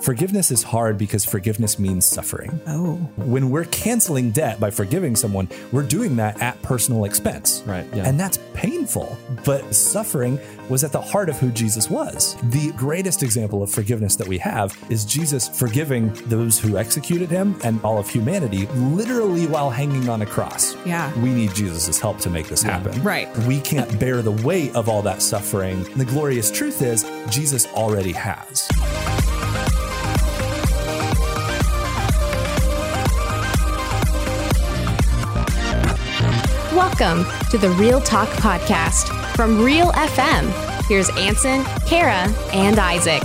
Forgiveness is hard because forgiveness means suffering. Oh. When we're canceling debt by forgiving someone, we're doing that at personal expense. Right, yeah. And that's painful. But suffering was at the heart of who Jesus was. The greatest example of forgiveness that we have is Jesus forgiving those who executed him and all of humanity, literally while hanging on a cross. Yeah. We need Jesus' help to make this happen. Right. We can't bear the weight of all that suffering. The glorious truth is, Jesus already has. Welcome to the Real Talk Podcast from Real FM. Here's Ansen, Kara, and Isaac.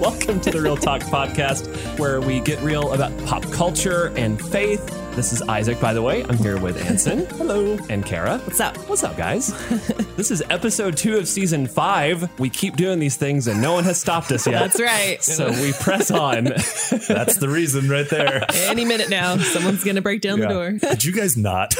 Welcome to the Real Talk Podcast, where we get real about pop culture and faith. This is Isaac, by the way. I'm here with Ansen. Hello. And Kara. What's up? What's up, guys? this is episode two of season five. We keep doing these things and no one has stopped us yet. That's right. So we press on. That's the reason right there. Any minute now, someone's going to break down the door. Did you guys not?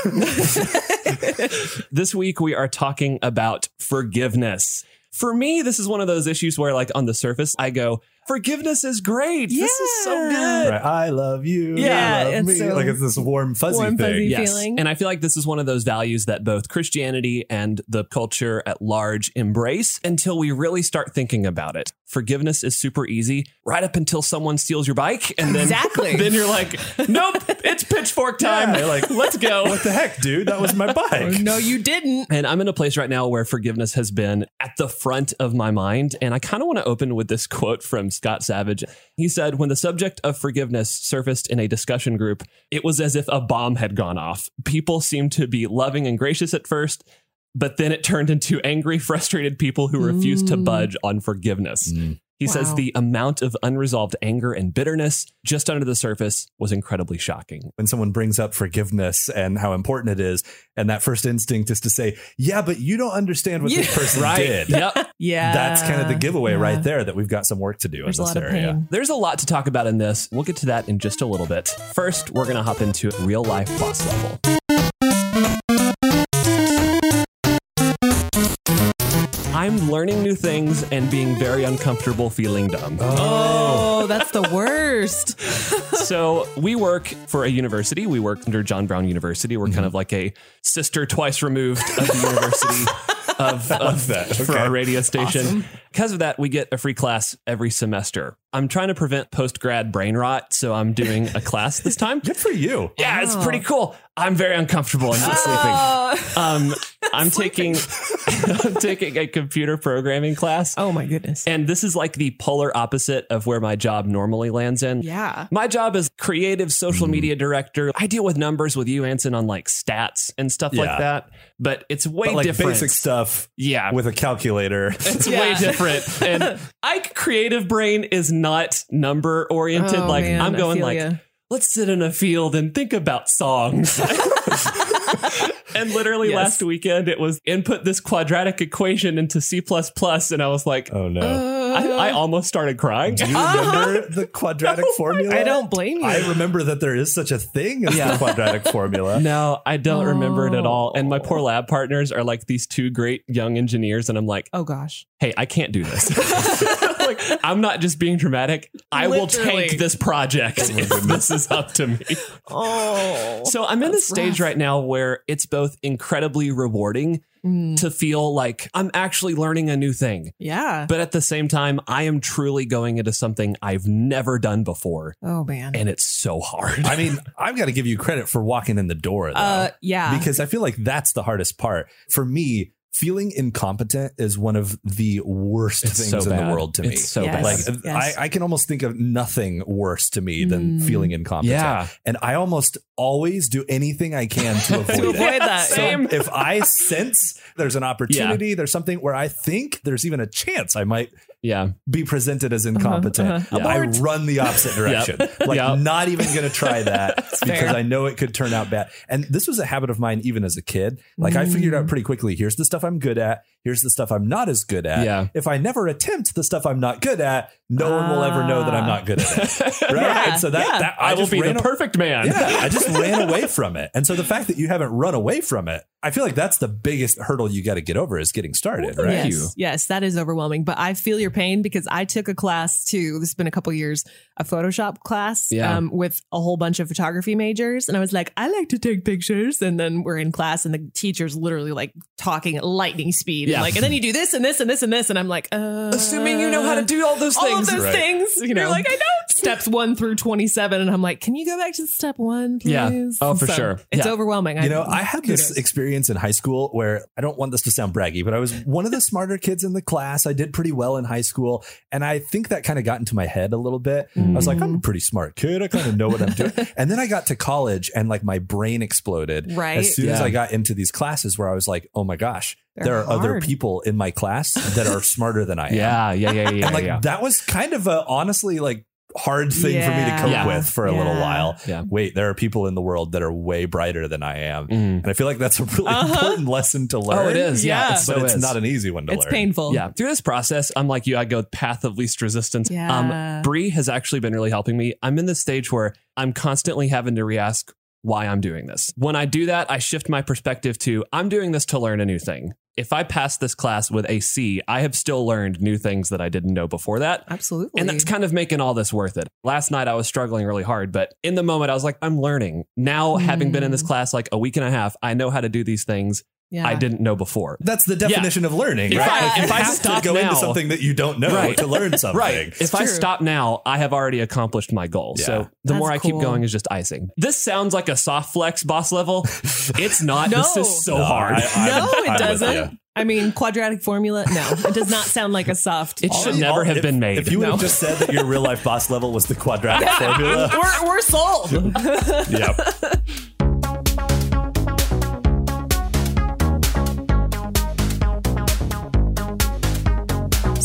this week we are talking about forgiveness. For me, this is one of those issues where, like, on the surface, I go, forgiveness is great. This is so good. right. I love you. Yeah, I love it's me. so like it's this warm, fuzzy warm, thing. fuzzy. Yes. feeling. And I feel like this is one of those values that both Christianity and the culture at large embrace until we really start thinking about it. Forgiveness is super easy right up until someone steals your bike. And then, Exactly. then you're like, nope, it's pitchfork time. Yeah, you're like, let's go. What the heck, dude? That was my bike. No, you didn't. And I'm in a place right now where forgiveness has been at the front of my mind. And I kind of want to open with this quote from Scott Savage. He said, When the subject of forgiveness surfaced in a discussion group, it was as if a bomb had gone off. People seemed to be loving and gracious at first, but then it turned into angry, frustrated people who refused to Mm. budge on forgiveness. Mm. He says the amount of unresolved anger and bitterness just under the surface was incredibly shocking. When someone brings up forgiveness and how important it is, and that first instinct is to say, "Yeah, but you don't understand what this Yeah. person did." yep. Yeah. That's kind of the giveaway Yeah. right there that we've got some work to do There's in this area. There's a lot to talk about in this. We'll get to that in just a little bit. First, we're going to hop into real life boss level. I'm learning new things and being very uncomfortable feeling dumb. Oh, that's the worst. so, we work for a university. We work under John Brown University. We're kind of like a sister twice removed of the university of, of that. for Okay. our radio station. Because of that, we get a free class every semester. I'm trying to prevent post grad brain rot, so I'm doing a class this time. Good for you. Yeah, it's pretty cool. I'm very uncomfortable. I'm not sleeping. Uh, Um, I'm taking I'm taking a computer programming class, oh my goodness. and this is like the polar opposite of where my job normally lands in. Yeah. My job is creative social media director. I deal with numbers with you, Ansen, on like stats and stuff like that. But it's way But like different. basic stuff yeah, with a calculator. it's Yeah. way different. And I creative brain is not number oriented. Oh, like man, I'm going like ya. let's sit in a field and think about songs. and literally Yes. last weekend it was input this quadratic equation into C and I was like, oh no. I, I uh. almost started crying. Do you remember the quadratic oh formula? I don't blame you. I remember that there is such a thing as Yeah. the quadratic formula. No, I don't remember it at all. And my Oh. poor lab partners are like these two great young engineers, and I'm like, oh gosh. hey, I can't do this. Like, I'm not just being dramatic. I will take this project if this is up to me. Oh. So I'm in this stage right now where it's both incredibly rewarding Mm, to feel like I'm actually learning a new thing. yeah. But at the same time, I am truly going into something I've never done before. oh man. And it's so hard. I mean, I've got to give you credit for walking in the door, though. uh yeah. because I feel like that's the hardest part. For me, feeling incompetent is one of the worst It's things so in bad. the world to me. It's so Yes. bad. like Yes. I, I can almost think of nothing worse to me than Mm. feeling incompetent. Yeah. And I almost always do anything I can to avoid to it. avoid that. So Same. if I sense there's an opportunity, there's something where I think there's even a chance I might yeah. be presented as incompetent, uh-huh. I run the opposite direction. Like, Yep. not even going to try that because fair. I know it could turn out bad. And this was a habit of mine even as a kid. Like, I figured Mm. out pretty quickly here's the stuff I'm good at, here's the stuff I'm not as good at. Yeah. If I never attempt the stuff I'm not good at, no one will ever know that I'm not good at it. Right. Yeah, And so that, yeah. that I, will be the a- perfect man. yeah, I just ran away from it. And so the fact that you haven't run away from it I feel like that's the biggest hurdle you got to get over is getting started, Well, right? yes, you. yes, that is overwhelming. But I feel your pain because I took a class too. This has been a couple years, a Photoshop class Yeah. um, with a whole bunch of photography majors, and I was like, I like to take pictures. And then we're in class, and the teacher's literally like talking at lightning speed, Yeah. and like, and then you do this and this and this and this, and I'm like, uh, Assuming you know how to do all those all things. of those Right. things. You know, You're like I know steps one through twenty seven, and I'm like, can you go back to step one, please? Yeah. Oh, for sure. It's Yeah. overwhelming. You know, I had this experience in high school where I don't want this to sound braggy, but I was one of the smarter kids in the class. I did pretty well in high school. And I think that kind of got into my head a little bit. I was like, I'm a pretty smart kid. I kind of know what I'm doing. and then I got to college and like my brain exploded. Right. As soon as I got into these classes where I was like, oh my gosh, They're there are other people in my class that are smarter than I am. Yeah, yeah, yeah, yeah, And like yeah. that was kind of a honestly like hard thing for me to Yeah. cope Yeah. with for a little while. Yeah. Wait, there are people in the world that are way brighter than I am. Mm. And I feel like that's a really Uh-huh. important lesson to learn. Oh, it is. Yeah, Yeah. it so But it's is. not an easy one to it's learn. It's painful. Yeah, through this process, I'm like you. I go path of least resistance. Yeah. Um, Bree has actually been really helping me. I'm in this stage where I'm constantly having to re-ask why I'm doing this. When I do that, I shift my perspective to I'm doing this to learn a new thing. If I pass this class with a C, I have still learned new things that I didn't know before that. Absolutely. And that's kind of making all this worth it. Last night I was struggling really hard, but in the moment I was like, I'm learning. Now, having been in this Mm. class like a week and a half, I know how to do these things yeah. I didn't know before. That's the definition of learning, If right? I- Like, you if I have stop to go now- into something that you don't know Right. to learn something. Right. If I stop now, I have already accomplished my goal. Yeah. So the That's more I keep going is just icing. This sounds like a soft flex boss level. It's not. No. This is so No, hard. I- I'm- no, it I'm doesn't. I mean, quadratic formula. No, it does not sound like a soft. It should All- never all- have if- been made. If you would have just said that your real life boss level was the quadratic formula. we're we're sold. Yep.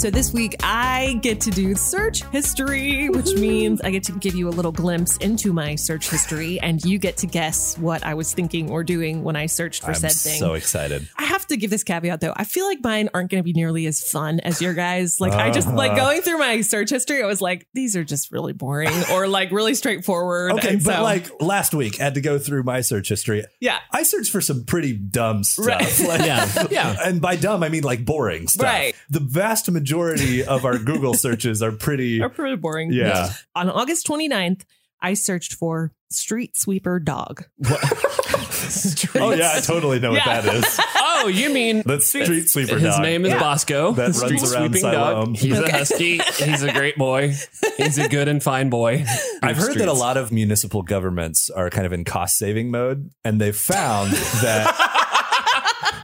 So this week I get to do search history, which means I get to give you a little glimpse into my search history, and you get to guess what I was thinking or doing when I searched for said things. I'm said thing. so excited. I have to give this caveat though. I feel like mine aren't going to be nearly as fun as your guys. Like I just like Uh-huh. going through my search history. I was like, these are just really boring or like really straightforward. Okay, And but so- like last week, I had to go through my search history. yeah, I searched for some pretty dumb stuff. Right. Like- Yeah. Yeah. And by dumb, I mean like boring stuff. Right. The vast majority of our Google searches are pretty. are pretty boring. Yeah. On August 29th, I searched for street sweeper dog. Oh, yeah, I totally know Yeah. what that is. Oh, you mean That's street sweeper his dog. name is Yeah. Bosco. That Street runs around sweeping Siloam. dog. He's a husky. He's a great boy. He's a good and fine boy. I've heard that a lot of municipal governments are kind of in cost saving mode, and they've found that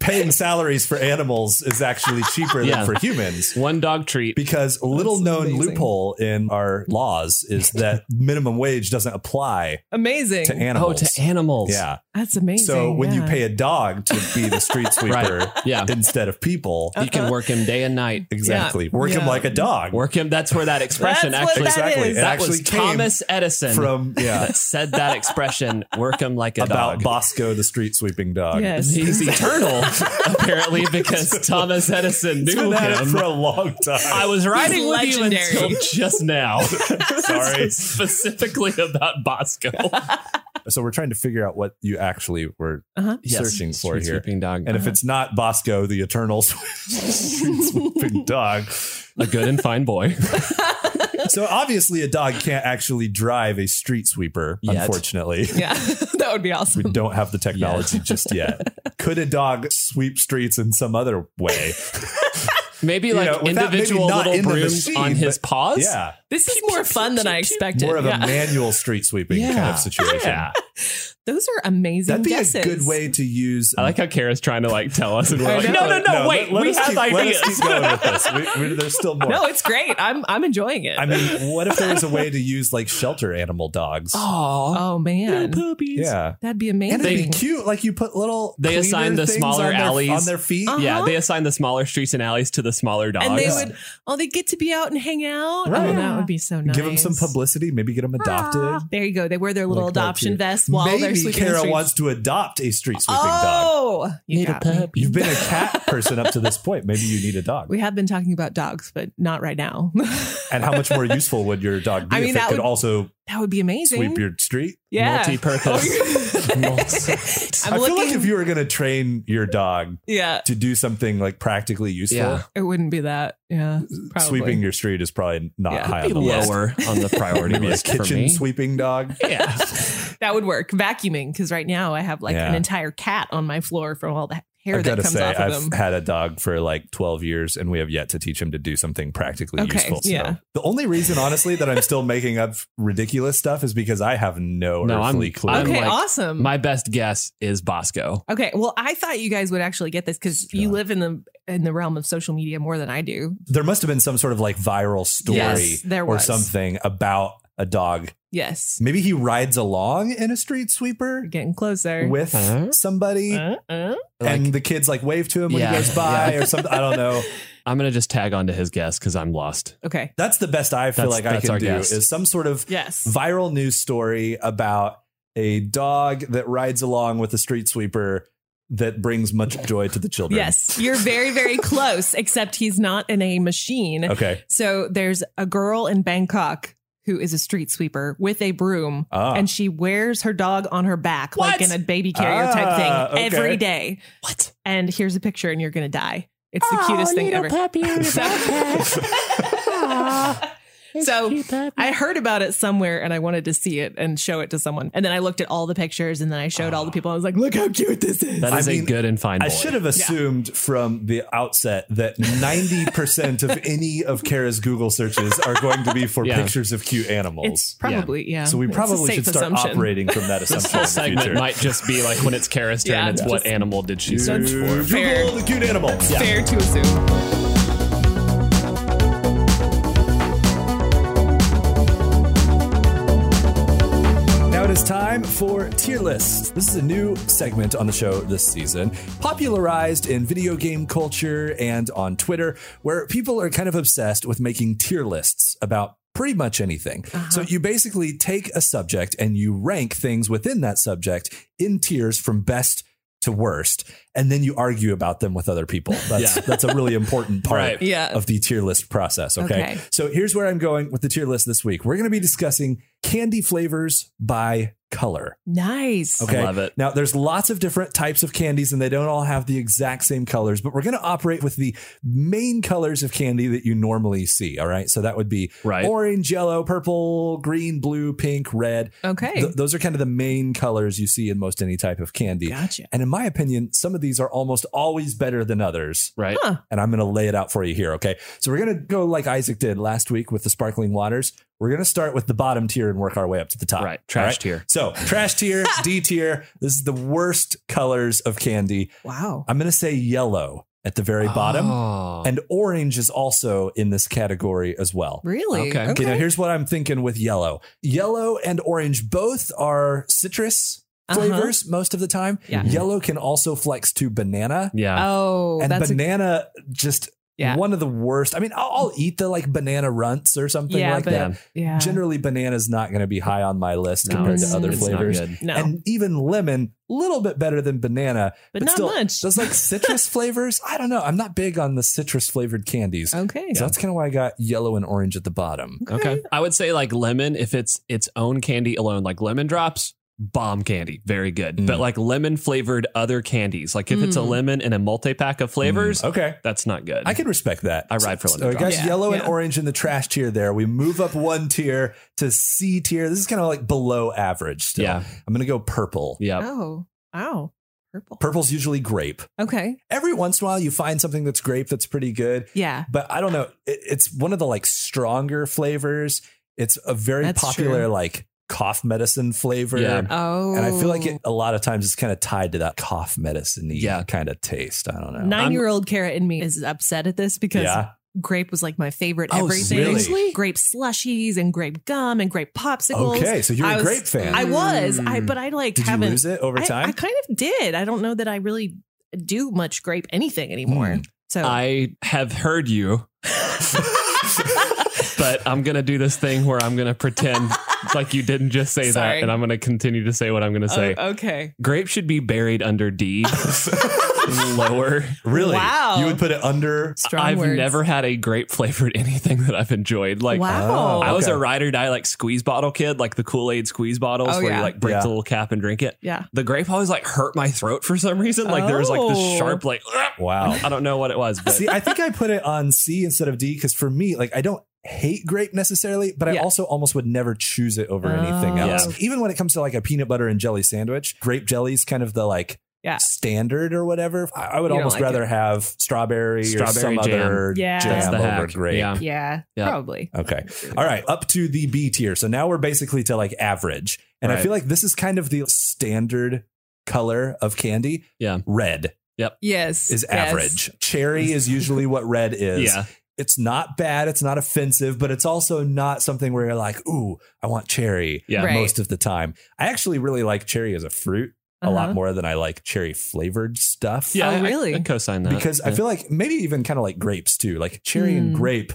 paying salaries for animals is actually cheaper Yeah. than for humans. One dog treat. Because a little That's known amazing. loophole in our laws is that minimum wage doesn't apply Amazing. to animals. Oh, to animals. Yeah. That's amazing. So when you pay a dog to be the street sweeper Right. Yeah. instead of people, You can work him day and night. exactly, work him like a dog. Work him. That's where that expression That's what actually. that exactly. is. It that actually was came Thomas Edison from yeah that said that expression. Work him like a dog. about dog. Bosco the street sweeping dog. Yes. He's eternal, apparently, because Thomas Edison It's knew been at it him. for a long time. I was riding with you legendary. until just now. Sorry. Specifically about Bosco. so we're trying to figure out what you actually were Uh-huh. searching for Street here. sweeping dog. And if it's not Bosco, the eternal street sweeping dog. a good and fine boy. So obviously, a dog can't actually drive a street sweeper. Yet. Unfortunately, Yeah, that would be awesome. we don't have the technology just yet. Could a dog sweep streets in some other way? Maybe You like know, without- maybe individual little in brooms machine, on his paws. Yeah, This is more fun than I expected. more of a manual street sweeping kind of situation. Yeah. Those are amazing That'd be guesses. a good way to use. I like how Kara's trying to like tell us, and we're like, know. no, no, no, wait, let- let we have keep, ideas. Let us keep going with this. We, we, there's still more. No, it's great. I'm I'm enjoying it. I mean, what if there was a way to use like shelter animal dogs? Oh, oh man, puppies. yeah. that'd be amazing. And it'd be cute. Like you put little. They assign the smaller on their, alleys. on their feet. Uh-huh. Yeah, they assign the smaller streets and alleys to the smaller dogs. and they would, oh, they get to be out and hang out. Oh, that would be so nice. Give them some publicity. Maybe get them adopted. Ah, there you go. They wear their little Like adoption too. vests while they're Maybe sweeping Kara wants to adopt a street sweeping dog. oh, you got me. You've been a cat person up to this point. Maybe you need a dog. We have been talking about dogs, but not right now. And how much more useful would your dog be I mean, if it could would- also that would be amazing. sweep your street? yeah. multi-purpose. Oh, I'm I feel looking. like if you were going to train your dog yeah, to do something like practically useful, Yeah. it wouldn't be that. Yeah, probably. sweeping your street is probably not Yeah. high Be on the list. lower on the priority Maybe a list for kitchen me. sweeping dog. Yeah. that would work. Vacuuming because right now I have like Yeah. an entire cat on my floor from all the hair I've that got to comes say, off of I've them. had a dog for like 12 years and we have yet to teach him to do something practically Okay, useful. So yeah. the only reason, honestly, that I'm still making up ridiculous stuff is because I have no, No, I'm- earthly clue. I'm Okay, like- awesome. My best guess is Bosco. okay, well, I thought you guys would actually get this because you Yeah. live in the in the realm of social media more than I do. there must have been some sort of like viral story Yes, there or was. something about a dog. Yes, Maybe he rides along in a street sweeper We're getting closer. with Huh? somebody. Uh, uh. and the kids like wave to him when Yeah, he goes by yeah. or something. I don't know. I'm gonna just tag on to his guess because I'm lost. Okay. That's the best I feel That's- like I can do guess. is some sort of Yes. viral news story about a dog that rides along with a street sweeper that brings much joy to the children. Yes, you're very, very close, except he's not in a machine. Okay. So there's a girl in Bangkok who is a street sweeper with a broom, Ah. and she wears her dog on her back, like in a baby carrier Ah, type thing, okay. every day. What? And here's a picture, and you're gonna die. It's Oh, the cutest thing ever. So I heard about it somewhere and I wanted to see it and show it to someone. And then I looked at all the pictures and then I showed all the ah. people. I was like, look how cute this is. That I mean, a good and fine boy. I should have assumed from the outset that 90% of any of Kara's Google searches are going to be for Yeah. pictures of cute animals. it's probably, yeah. so we It's probably should start assumption. operating from that This assumption whole in the segment future. might just be like when it's Kara's turn, Yeah, it's just- what animal did she search for? Google Fair. the cute animals. Fair to assume. Time for tier lists. This is a new segment on the show this season, popularized in video game culture and on Twitter, where people are kind of obsessed with making tier lists about pretty much anything. Uh-huh. So you basically take a subject and you rank things within that subject in tiers from best to worst, and then you argue about them with other people. That's Yeah. that's a really important part Right. Yeah. of the tier list process. Okay? Okay. So here's where I'm going with the tier list this week. We're going to be discussing candy flavors by color. Nice. Okay. I love it. Now, there's lots of different types of candies, and they don't all have the exact same colors, but we're going to operate with the main colors of candy that you normally see. All right. So that would be Right. orange, yellow, purple, green, blue, pink, red. Okay. Th- those are kind of the main colors you see in most any type of candy. Gotcha. And in my opinion, some of these are almost always better than others. Right. Huh. And I'm going to lay it out for you here. Okay. So we're going to go like Isaac did last week with the sparkling waters. We're going to start with the bottom tier and work our way up to the top. Right. Trash All tier. So trash tier, D tier. This is the worst colors of candy. Wow. I'm going to say yellow at the very bottom. Oh. And orange is also in this category as well. Really? Okay. Okay, now here's what I'm thinking with yellow. Yellow and orange both are citrus Uh-huh. flavors most of the time. Yeah. Yellow can also flex to banana. yeah. Oh, and that's a, banana just Yeah. one of the worst. I mean, I'll, I'll eat the like banana runts or something Yeah, like but- that. yeah. Generally, banana's not going to be high on my list No, compared to other flavors. no. And even lemon, a little bit better than banana, But not still, much. Those like citrus flavors, I don't know. I'm not big on the citrus flavored candies. okay. So that's kind of why I got yellow and orange at the bottom. Okay. I would say like lemon, if it's its own candy alone, like lemon drops, bomb candy, very good. Mm. But like lemon flavored other candies, like if it's a Mm. lemon in a multi pack of flavors, Okay. that's not good. I can respect that. I ride for So lemon I guess drops. yellow Yeah, and orange in the trash tier there. We move up one tier to C tier. This is kind of like below average still. Yeah. I'm going to go purple. yeah. Oh. Wow. Purple. Purple's usually grape. Okay. Every once in a while, you find something that's grape that's pretty good. Yeah. But I don't know. It, it's one of the like stronger flavors. It's a very That's popular true. like cough medicine flavor. Yeah. Oh. And I feel like it a lot of times it's kind of tied to that cough medicine Yeah. kind of taste. I don't know. Nine year old Kara in me is upset at this because yeah. grape was like my favorite Oh, everything. really? Grape slushies and grape gum and grape popsicles. Okay. So you're I a was- grape fan. I was. I but I like Did you haven't lose it over I, time? I kind of did. I don't know that I really do much grape anything anymore. Hmm. So I have heard you, but I'm going to do this thing where I'm going to pretend It's like you didn't just say Sorry. that, and I'm going to continue to say what I'm going to say. Oh, okay. Grape should be buried under D, lower. Really? Wow. You would put it under. Strong I've words. never had a grape flavored anything that I've enjoyed. Like, wow. Oh, I was a Okay. ride or die like squeeze bottle kid, like the Kool Aid squeeze bottles Oh, where yeah. you like break Yeah. the little cap and drink it. yeah. The grape always like hurt my throat for some reason. Like there was like this Oh. sharp, like, Wow. I don't know what it was, but See, I think I put it on C instead of D because for me, like, I don't hate grape necessarily, but I also almost would never choose it over Oh. anything else. Yeah. Even when it comes to like a peanut butter and jelly sandwich, grape jelly is kind of the like Yeah. standard or whatever. I, I would You almost like rather it. have strawberry, or Strawberry some jam. other Yeah. jam That's the over hack. grape. Yeah. Yeah. Yeah. Probably. Okay. All right. Up to the B tier. So now we're basically to like average. And I feel like this is kind of the standard color of candy. Yeah. Red Yep. Yes. is Yes. average. Cherry is usually what red is. yeah. It's not bad. It's not offensive, but it's also not something where you're like, ooh, I want cherry Yeah. Right. most of the time. I actually really like cherry as a fruit a lot Uh-huh. more than I like cherry flavored stuff. Yeah. Oh, I- I- really? I, co-sign that. Because I feel like maybe even kind of like grapes too. Like cherry and Mm. grape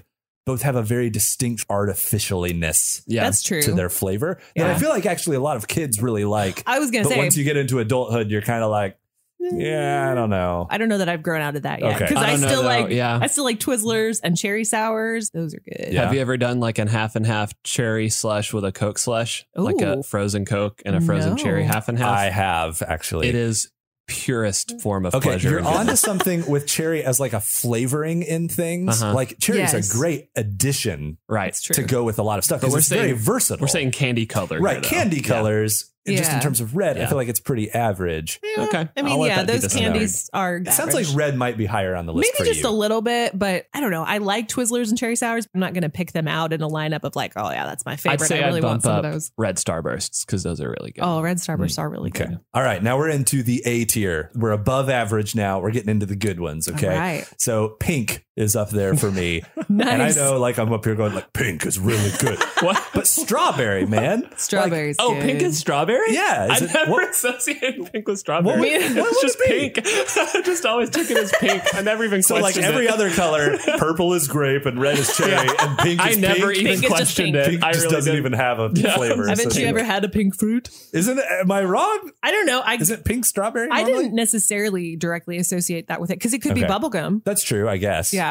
both have a very distinct artificialiness yeah. That's true. to their flavor that I feel like actually a lot of kids really like. I was gonna But say. once you get into adulthood, you're kind of like, yeah, I don't know. I don't know that I've grown out of that yet Okay. because I I, don't know, still though. like Yeah. I still like Twizzlers and cherry sours. Those are good. Yeah. Have you ever done like a half and half cherry slush with a Coke slush? Like a frozen Coke and a frozen No. cherry half and half? I have actually. it is purest form of Okay, pleasure. you're and onto goodness. something with cherry as like a flavoring in things. Uh-huh. Like cherry is a great addition right. It's true. to go with a lot of stuff But because we're it's very saying- versatile. We're saying candy color. right here, though. candy Yeah. colors. Just in terms of red, I feel like it's pretty average. Yeah. Okay. I I'll mean, yeah, those candies are. It sounds like red might be higher on the list Maybe for just you. a little bit, but I don't know. I like Twizzlers and cherry sours. I'm not going to pick them out in a lineup of like, oh yeah, that's my favorite. I'd say I really I'd want bump some up of those. red starbursts because those are really good. Oh, red starbursts mm. are really Okay. good. All right. Now we're into the A tier. We're above average now. We're getting into the good ones. Okay. All right. So pink is up there for me. Nice. And I know like I'm up here going like pink is really good. What? but strawberry, man. Strawberries. Oh, good. pink is strawberry? Yeah, I it- never what- associated pink with strawberry. What would- it's what would just it pink. I just always took it as pink. I never even So like every it. other color, purple is grape and red is cherry and pink I is never pink. even Pink is questioned pink. it. Pink I just really doesn't didn't. even have a Yeah. flavor. Haven't so- you ever had a pink fruit? Isn't it? Am I wrong? I don't know. I Is it pink strawberry? I normally? didn't necessarily directly associate that with it because it could be bubblegum. That's true, I guess. Yeah.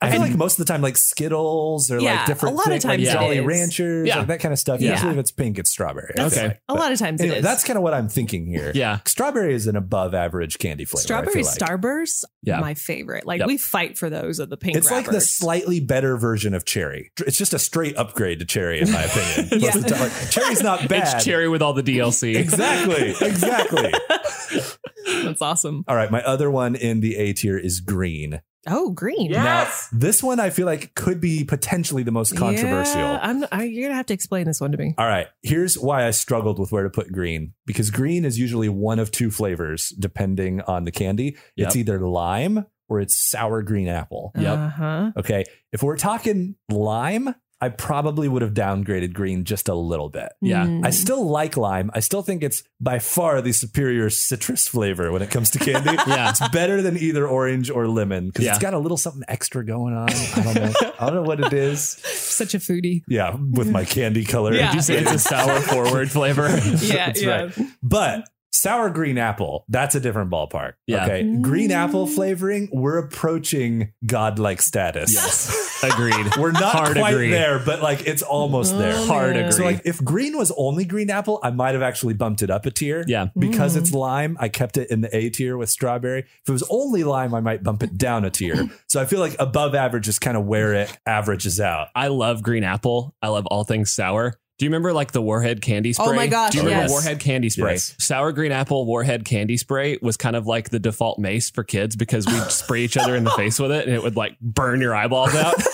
I feel like most of the time, like Skittles or Yeah, like different a lot of things, like times it Jolly is. Ranchers, Yeah. like that kind of stuff. Yeah. Usually, if it's pink, it's strawberry. That's- Okay. A lot of times Anyway, it is. that's kind of what I'm thinking here. Yeah. Strawberry is an above average candy flavor. I Strawberry feel like. Starbursts, Yeah. my favorite. Like Yep. we fight for those of the pink. It's like the wrappers. slightly better version of cherry. It's just a straight upgrade to cherry, in my opinion. Most of the time, like, cherry's not bad. It's cherry with all the DLC. Exactly. Exactly. That's awesome. All right. My other one in the A tier is green. Oh, green. Now, this one I feel like could be potentially the most controversial. Yeah, I'm, I, you're gonna have to explain this one to me. All right. Here's why I struggled with where to put green because green is usually one of two flavors depending on the candy. It's either lime or it's sour green apple. Yep. Uh huh. Okay. If we're talking lime, I probably would have downgraded green just a little bit. Yeah. Mm. I still like lime. I still think it's by far the superior citrus flavor when it comes to candy. Yeah. It's better than either orange or lemon because Yeah. it's got a little something extra going on. I don't know. I don't know what it is. Such a foodie. Yeah, with my candy color. Yeah. Did you say it's a sour forward flavor? Yeah, That's yeah. right. But sour green apple, that's a different ballpark. Yeah. Okay. Green apple flavoring, we're approaching godlike status. yes. Agreed. We're not Hard quite agree. there, but like it's almost there. Oh, Hard man. agree. So like if green was only green apple, I might have actually bumped it up a tier. Yeah. Because Mm. it's lime, I kept it in the A tier with strawberry. If it was only lime, I might bump it down a tier. So I feel like above average is kind of where it averages out. I love green apple. I love all things sour. Do you remember like the Warhead candy spray? Oh my gosh, Do you remember yes. Warhead candy spray? Yes. Sour green apple Warhead candy spray was kind of like the default mace for kids because we'd spray each other in the face with it and it would like burn your eyeballs out.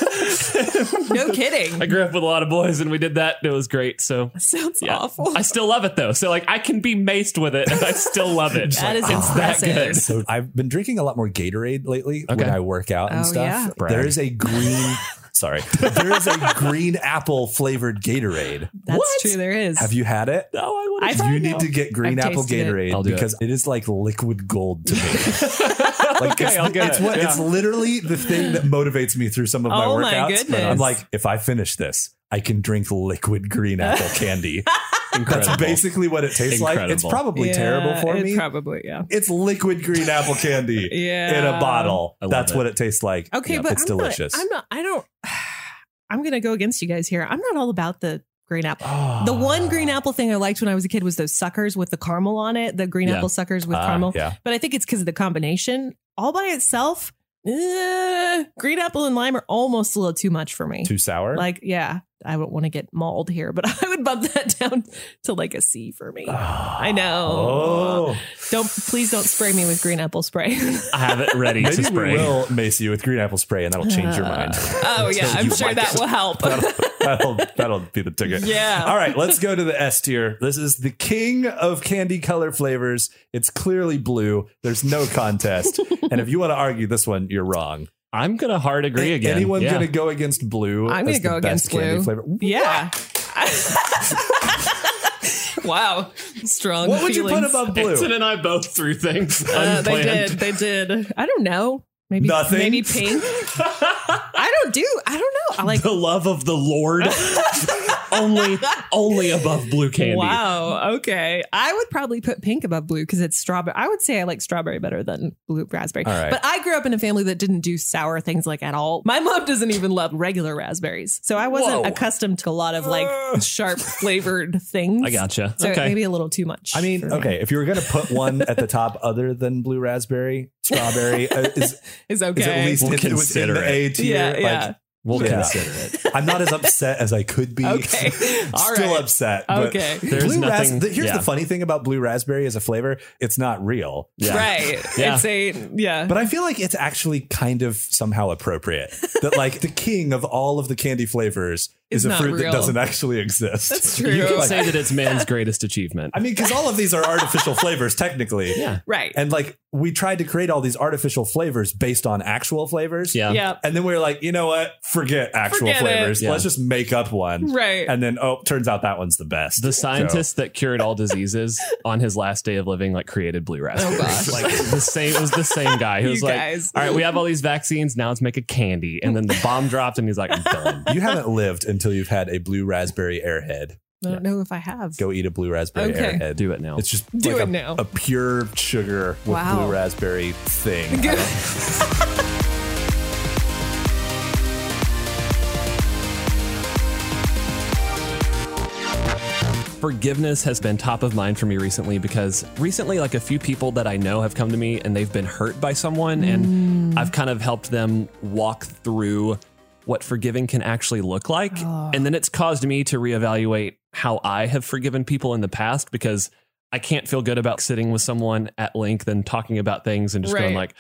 No kidding. I grew up with a lot of boys and we did that. It was great. So Sounds yeah. awful. I still love it though. So like I can be maced with it and I still love it. That is it's that impressive. good. So I've been drinking a lot more Gatorade lately Okay. when I work out and Oh, stuff. yeah. There is a green sorry. There is a green apple flavored Gatorade. That's What? true. There is. Have you had it? No, I would I've You need it. to get green I've apple tasted it. Gatorade it. because it is like liquid gold to me. Like Okay, it's, I'll get it's it. what Yeah. it's literally the thing that motivates me through some of my Oh my workouts. goodness. I'm like, if I finish this, I can drink liquid green apple candy. Incredible. That's basically what it tastes like. It's Incredible. probably terrible for it me. Probably, yeah. it's liquid green apple candy Yeah. in a bottle. I That's it. what it tastes like. Okay, Yeah, but it's I'm delicious. Not, I'm not. I don't. I'm gonna go against you guys here. I'm not all about the green apple. The one green apple thing I liked when I was a kid was those suckers with the caramel on it. The green Yeah. apple suckers with Ah, caramel. Yeah. But I think it's because of the combination. All by itself, eh, green apple and lime are almost a little too much for me. Too sour. Like, yeah, I don't want to get mauled here, but I would bump that down to like a C for me. I know. Oh, Don't please don't spray me with green apple spray. I have it ready to maybe we spray. will mace you with green apple spray, and that'll change your mind. oh yeah, I'm sure like that it. will help. That'll, that'll that'll be the ticket. Yeah. All right, let's go to the S tier. This is the king of candy color flavors. It's clearly blue. There's no contest. and if you want to argue this one, you're wrong. I'm gonna hard agree A- again. Anyone Yeah. gonna go against blue? I'm gonna go best against candy blue. Flavor? Yeah. wow. Strong. What would you put above blue? Ansen and I both threw things Uh, they did. They did. I don't know. Maybe Nothing? Maybe pink. I don't do. I don't know. I like. the love of the Lord. only, only above blue candy. Wow. Okay. I would probably put pink above blue because it's strawberry. I would say I like strawberry better than blue raspberry. All right. But I grew up in a family that didn't do sour things like at all. My mom doesn't even love regular raspberries. So I wasn't Whoa. accustomed to a lot of like sharp flavored things. I gotcha. So okay. maybe a little too much. I mean, for me. okay, if you were gonna put one at the top other than blue raspberry, strawberry uh, is, It's okay. is at least We'll it, it consider the A tier. Yeah, Like, yeah. We'll Yeah. consider it. I'm not as upset as I could be. Okay. All Still right. upset. but Okay. There's blue ras- nothing- the- here's yeah. the funny thing about blue raspberry as a flavor: it's not real. Yeah. Right. Yeah. It's a yeah. But I feel like it's actually kind of somehow appropriate that like the king of all of the candy flavors is It's a fruit real. that doesn't actually exist. That's true. You can Like- say that it's man's greatest achievement. I mean, because all of these are artificial flavors technically. yeah. right. And like we tried to create all these artificial flavors based on actual flavors. Yeah. yeah. And then we were like, you know what? Forget actual Forget flavors. Yeah. Let's just make up one. Right. And then oh, turns out that one's the best. The So- scientist that cured all diseases on his last day of living, like created blue raspberries. Oh, gosh. Like the same, it was the same guy. He You was like, guys. "All right, we have all these vaccines. Now let's make a candy." And then the bomb dropped, and he's like, "I'm done." you haven't lived until you've had a blue raspberry airhead. I don't know if I have. Go eat a blue raspberry Okay. airhead. Do it now. It's just Do like it a, now. a pure sugar with Wow. blue raspberry thing. Forgiveness has been top of mind for me recently because recently like a few people that I know have come to me and they've been hurt by someone and hmm. I've kind of helped them walk through what forgiving can actually look like. Ah. And then it's caused me to reevaluate how I have forgiven people in the past because I can't feel good about sitting with someone at length and talking about things and just going Right. like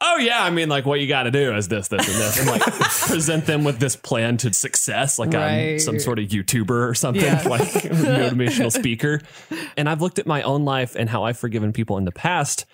Oh yeah, I mean, like what you got to do is this, this, and this, and like present them with this plan to success, like I'm some sort of YouTuber or something, Yeah. like motivational speaker. And I've looked at my own life and how I've forgiven people in the past,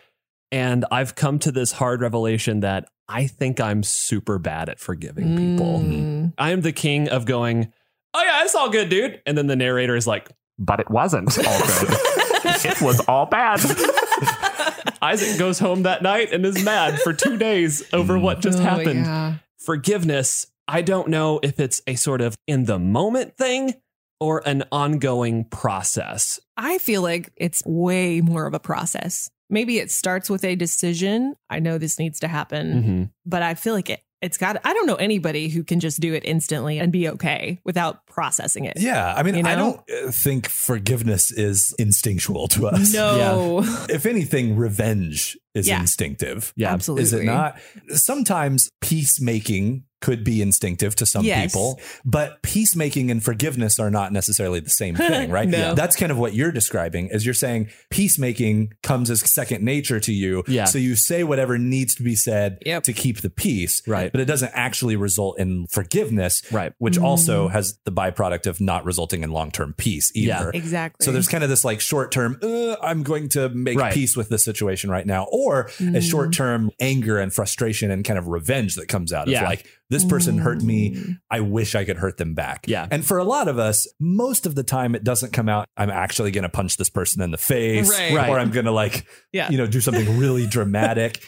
and I've come to this hard revelation that I think I'm super bad at forgiving people. Mm. I am the king of going, "Oh yeah, it's all good, dude," and then the narrator is like, "But it wasn't all good. it was all bad." Isaac goes home that night and is mad for two days over what just Oh, happened. yeah. Forgiveness, I don't know if it's a sort of in the moment thing or an ongoing process. I feel like it's way more of a process. Maybe it starts with a decision. I know this needs to happen, Mm-hmm. but I feel like it. It's got. I don't know anybody who can just do it instantly and be okay without processing it. Yeah, I mean, You I don't uh, think forgiveness is instinctual to us. No. If anything, revenge is Yeah. instinctive. Yeah. Absolutely. Is it not? Sometimes peacemaking could be instinctive to some Yes. people, but peacemaking and forgiveness are not necessarily the same thing, right? No. That's kind of what you're describing as you're saying peacemaking comes as second nature to you. Yeah. So you say whatever needs to be said Yep. to keep the peace. Right. But it doesn't actually result in forgiveness. Right. Which also Mm. has the byproduct of not resulting in long term peace Yeah. either. Exactly. So there's kind of this like short term, uh, I'm going to make Right. peace with this situation right now, or Mm. a short term anger and frustration and kind of revenge that comes out of Yeah. like, this person hurt me. Mm. I wish I could hurt them back. Yeah. And for a lot of us, most of the time it doesn't come out, I'm actually going to punch this person in the face Right. Right. or I'm going to like, Yeah. you know, do something really dramatic.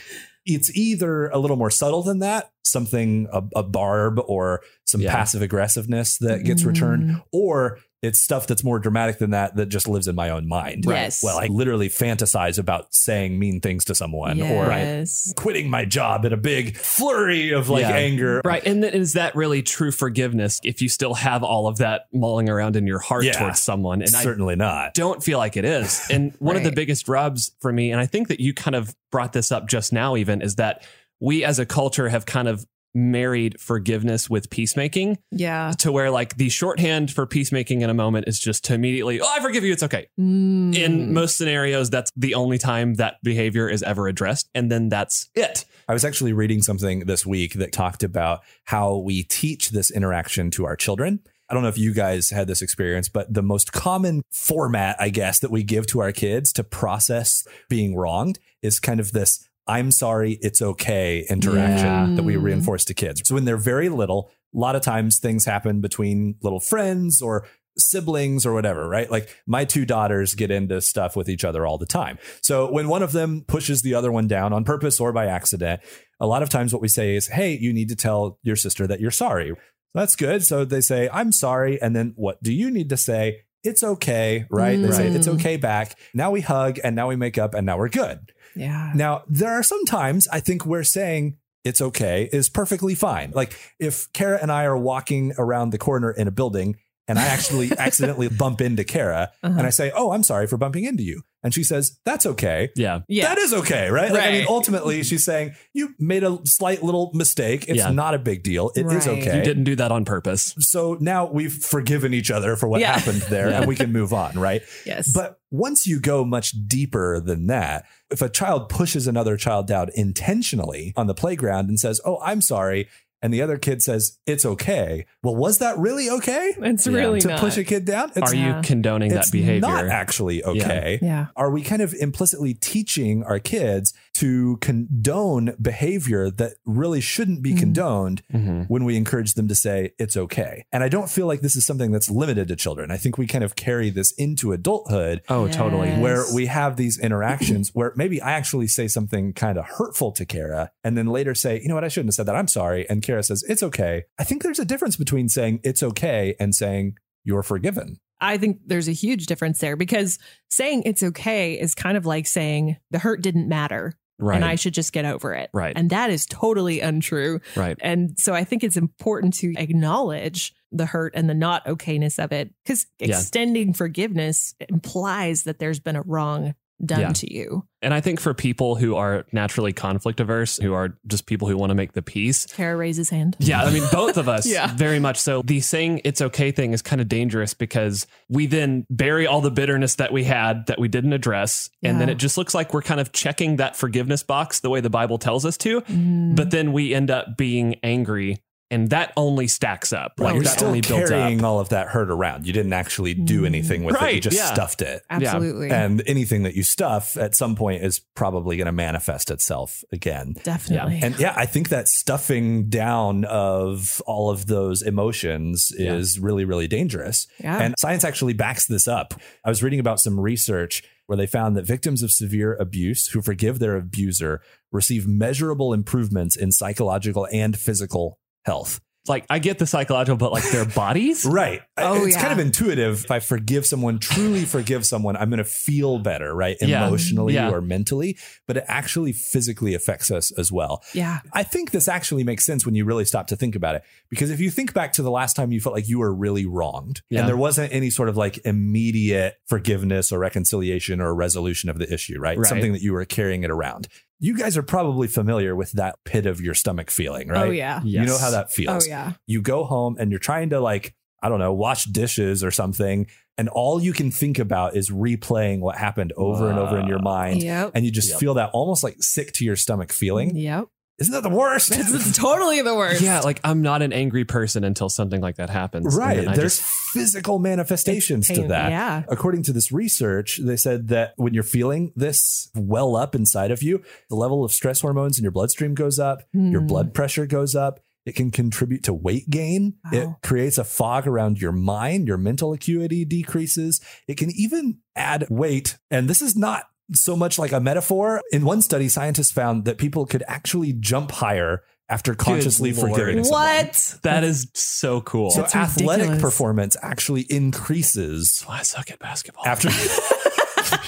it's either a little more subtle than that, something, a, a barb or some Yeah. passive aggressiveness that gets Mm. returned, or it's stuff that's more dramatic than that that just lives in my own mind. Yes. Well, I literally fantasize about saying mean things to someone or yes. quitting my job in a big flurry of like Yeah. anger. Right. And then is that really true forgiveness if you still have all of that mulling around in your heart Yeah. towards someone? And I Certainly not. don't feel like it is. And one of the biggest rubs for me, and I think that you kind of brought this up just now, even, is that we as a culture have kind of married forgiveness with peacemaking Yeah. to where like the shorthand for peacemaking in a moment is just to immediately, oh, I forgive you. It's okay. Mm. In most scenarios, that's the only time that behavior is ever addressed. And then that's it. I was actually reading something this week that talked about how we teach this interaction to our children. I don't know if you guys had this experience, but the most common format, I guess, that we give to our kids to process being wronged is kind of this I'm sorry, it's okay interaction Yeah. that we reinforce to kids. So when they're very little, a lot of times things happen between little friends or siblings or whatever, right? Like my two daughters get into stuff with each other all the time. So when one of them pushes the other one down on purpose or by accident, a lot of times what we say is, Hey, you need to tell your sister that you're sorry. That's good. So they say, I'm sorry. And then what do you need to say? It's okay, right? They say, Mm. It's okay back. Now we hug and now we make up and now we're good. Yeah. Now, there are some times I think we're saying it's okay is perfectly fine. Like if Kara and I are walking around the corner in a building and I actually accidentally bump into Kara Uh-huh. and I say, Oh, I'm sorry for bumping into you. And she says, That's okay. Yeah. Yeah. That is okay, right? Like, I mean, ultimately, she's saying you made a slight little mistake. It's Yeah. not a big deal. It is Right. okay. You didn't do that on purpose. So now we've forgiven each other for what Yeah. happened there, Yeah. and we can move on, right? yes. But once you go much deeper than that, if a child pushes another child down intentionally on the playground and says, Oh, I'm sorry, and the other kid says, It's okay. Well, was that really okay it's Yeah. really to not. push a kid down? It's, Are you Yeah. condoning it's that behavior? not actually okay. Yeah. Are we kind of implicitly teaching our kids to condone behavior that really shouldn't be Mhm. condoned Mhm. when we encourage them to say it's okay? And I don't feel like this is something that's limited to children. I think we kind of carry this into adulthood Oh, totally. Where we have these interactions where maybe I actually say something kind of hurtful to Kara and then later say, you know what, I shouldn't have said that. I'm sorry. And Kara says, it's okay. I think there's a difference between saying it's okay and saying you're forgiven. I think there's a huge difference there because saying it's okay is kind of like saying the hurt didn't matter Right. and I should just get over it. Right. And that is totally untrue. right. And so I think it's important to acknowledge the hurt and the not okayness of it because Yeah. extending forgiveness implies that there's been a wrong done Yeah. to you. And I think for people who are naturally conflict averse, who are just people who want to make the peace, Kara raises hand. Yeah, I mean, both of us, Yeah. very much so. The saying it's okay thing is kind of dangerous because we then bury all the bitterness that we had that we didn't address. And then it just looks like we're kind of checking that forgiveness box the way the Bible tells us to. Mm. But then we end up being angry. And that only stacks up. Like You're that still only builds carrying up. all of that hurt around. You didn't actually do Mm. anything with it. You just yeah. stuffed it. Absolutely. And anything that you stuff at some point is probably going to manifest itself again. Definitely. And yeah, I think that stuffing down of all of those emotions Yeah. is really, really dangerous. yeah. And science actually backs this up. I was reading about some research where they found that victims of severe abuse who forgive their abuser receive measurable improvements in psychological and physical health. Like I get the psychological, but like their bodies. Right. Oh, it's yeah. kind of intuitive. If I forgive someone, truly forgive someone, I'm going to feel better, right? Yeah. Emotionally Yeah. or mentally, but it actually physically affects us as well. yeah. I think this actually makes sense when you really stop to think about it. Because if you think back to the last time you felt like you were really wronged Yeah. and there wasn't any sort of like immediate forgiveness or reconciliation or resolution of the issue, right? Right. Something that you were carrying it around. You guys are probably familiar with that pit of your stomach feeling, oh, right? Oh, yeah. You know how that feels. Oh, yeah. you go home and you're trying to like i don't know wash dishes or something and all you can think about is replaying what happened over and over in your mind Yep. and you just Yep. feel that almost like sick to your stomach feeling Yep. Isn't that the worst It's, it's totally the worst. Yeah, like I'm not an angry person until something like that happens. Right there's just- physical manifestations It's to that Yeah. according to this research they said that when you're feeling this well up inside of you the level of stress hormones in your bloodstream goes up your Hmm. blood pressure goes up. It can contribute to weight gain. It creates a fog around your mind. Your mental acuity decreases. It can even add weight. And this is not so much like a metaphor. In one study, scientists found that people could actually jump higher after consciously Lord. forgiving someone. What? That is so cool. So That's athletic ridiculous. performance actually increases I suck at basketball. after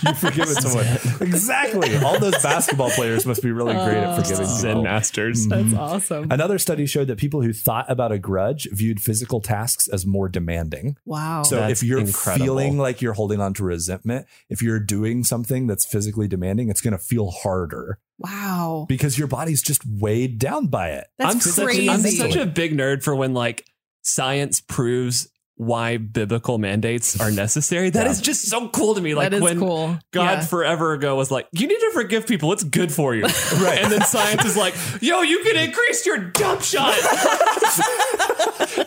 you forgive it someone. Exactly. All those basketball players must be really great at forgiving oh, Zen people. masters. Mhm. That's awesome. Another study showed that people who thought about a grudge viewed physical tasks as more demanding. Wow. So That's if you're incredible. feeling like you're holding on to resentment, if you're doing something that's physically demanding, it's going to feel harder wow. because your body's just weighed down by it. That's I'm crazy. Such, I'm such a big nerd for when like science proves why biblical mandates are necessary. That Yeah. is just so cool to me. Like that is when cool. God Yeah. forever ago was like, you need to forgive people. It's good for you. Right. And then science is like, yo, you can increase your dump shot.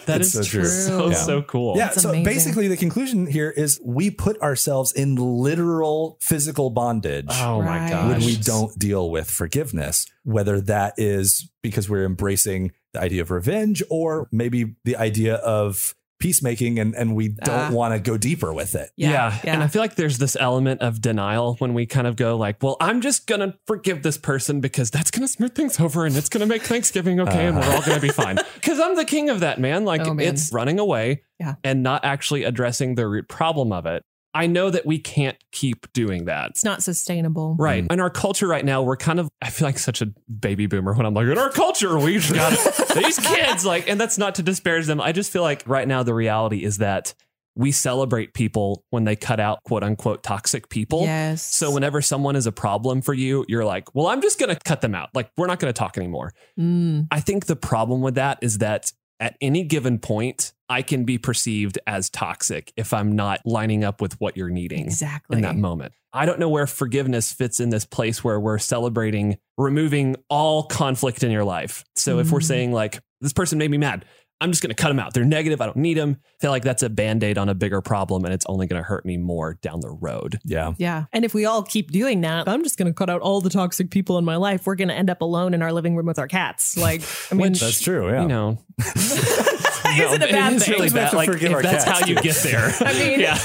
that It's is so true. so, Yeah. so cool. Yeah. That's so amazing. basically, the conclusion here is we put ourselves in literal physical bondage. Oh my Right. gosh. when we don't deal with forgiveness, whether that is because we're embracing the idea of revenge or maybe the idea of peacemaking and, and we don't Ah. want to go deeper with it. Yeah. Yeah. And I feel like there's this element of denial when we kind of go like, well, I'm just going to forgive this person because that's going to smooth things over and it's going to make Thanksgiving okay and we're all going to be fine. Cuz I'm the king of that, man. Like Oh, man. it's running away Yeah. and not actually addressing the root problem of it. I know that we can't keep doing that. It's not sustainable. Right. In our culture right now, we're kind of, I feel like such a baby boomer when I'm like, in our culture, we just got these kids. Like, and that's not to disparage them. I just feel like right now, the reality is that we celebrate people when they cut out quote unquote toxic people. Yes. So whenever someone is a problem for you, you're like, well, I'm just going to cut them out. Like, we're not going to talk anymore. Mm, I think the problem with that is that at any given point, I can be perceived as toxic if I'm not lining up with what you're needing exactly. in that moment. I don't know where forgiveness fits in this place where we're celebrating removing all conflict in your life. So if we're Mm. saying like this person made me mad, I'm just going to cut them out. They're negative. I don't need them. I feel like that's a band-aid on a bigger problem and it's only going to hurt me more down the road. Yeah. Yeah. And if we all keep doing that, I'm just going to cut out all the toxic people in my life. We're going to end up alone in our living room with our cats. Like, I mean, Which- That's true. Yeah. You know, is it a bad is thing? really bad. Like, if that's cats, how you get there. I mean, yeah.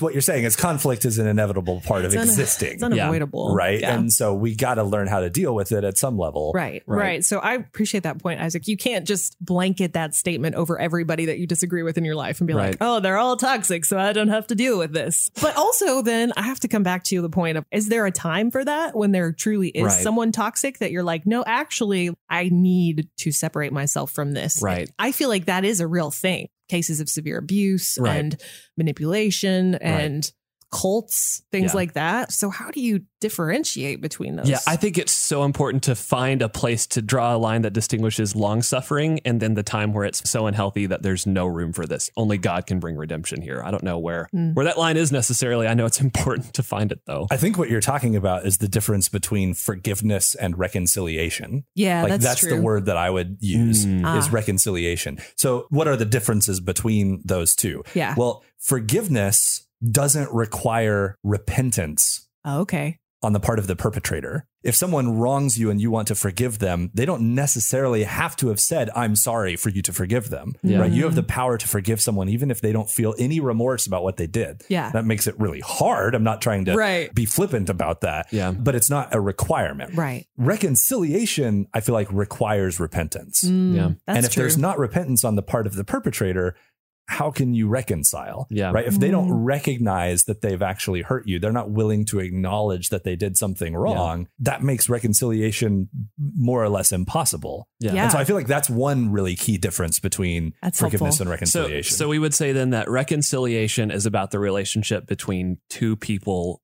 What you're saying is conflict is an inevitable part it's of un- existing. It's unavoidable. right. Yeah. And so we got to learn how to deal with it at some level. Right, Right. right, So I appreciate that point, Isaac. You can't just blanket that statement over everybody that you disagree with in your life and be Right. like, oh, they're all toxic, so I don't have to deal with this. But also, then I have to come back to the point of is there a time for that when there truly is Right. someone toxic that you're like, no, actually, I need to separate myself from this? Right. I feel like that is a real thing. Cases of severe abuse Right. and manipulation and cults, things Yeah. like that. So, how do you differentiate between those? Yeah, I think it's so important to find a place to draw a line that distinguishes long suffering and then the time where it's so unhealthy that there's no room for this. Only God can bring redemption here. I don't know where Hmm. where that line is necessarily. I know it's important to find it though. I think what you're talking about is the difference between forgiveness and reconciliation. yeah, like that's, that's, true. the word that I would use Mm. is Ah. reconciliation. So what are the differences between those two? Yeah. Well, forgiveness doesn't require repentance Oh, okay. on the part of the perpetrator. If someone wrongs you and you want to forgive them, they don't necessarily have to have said, I'm sorry for you to forgive them. Yeah. Right. You have the power to forgive someone even if they don't feel any remorse about what they did. Yeah. That makes it really hard. I'm not trying to Right. be flippant about that. Yeah. But it's not a requirement. Right. Reconciliation, I feel like, requires repentance. Mm, Yeah. That's and if true. there's not repentance on the part of the perpetrator, how can you reconcile? Yeah. Right. If they don't Mm. recognize that they've actually hurt you, they're not willing to acknowledge that they did something wrong. That makes reconciliation more or less impossible. Yeah. Yeah. And so I feel like that's one really key difference between That's forgiveness helpful. and reconciliation. so we would say then that reconciliation is about the relationship between two people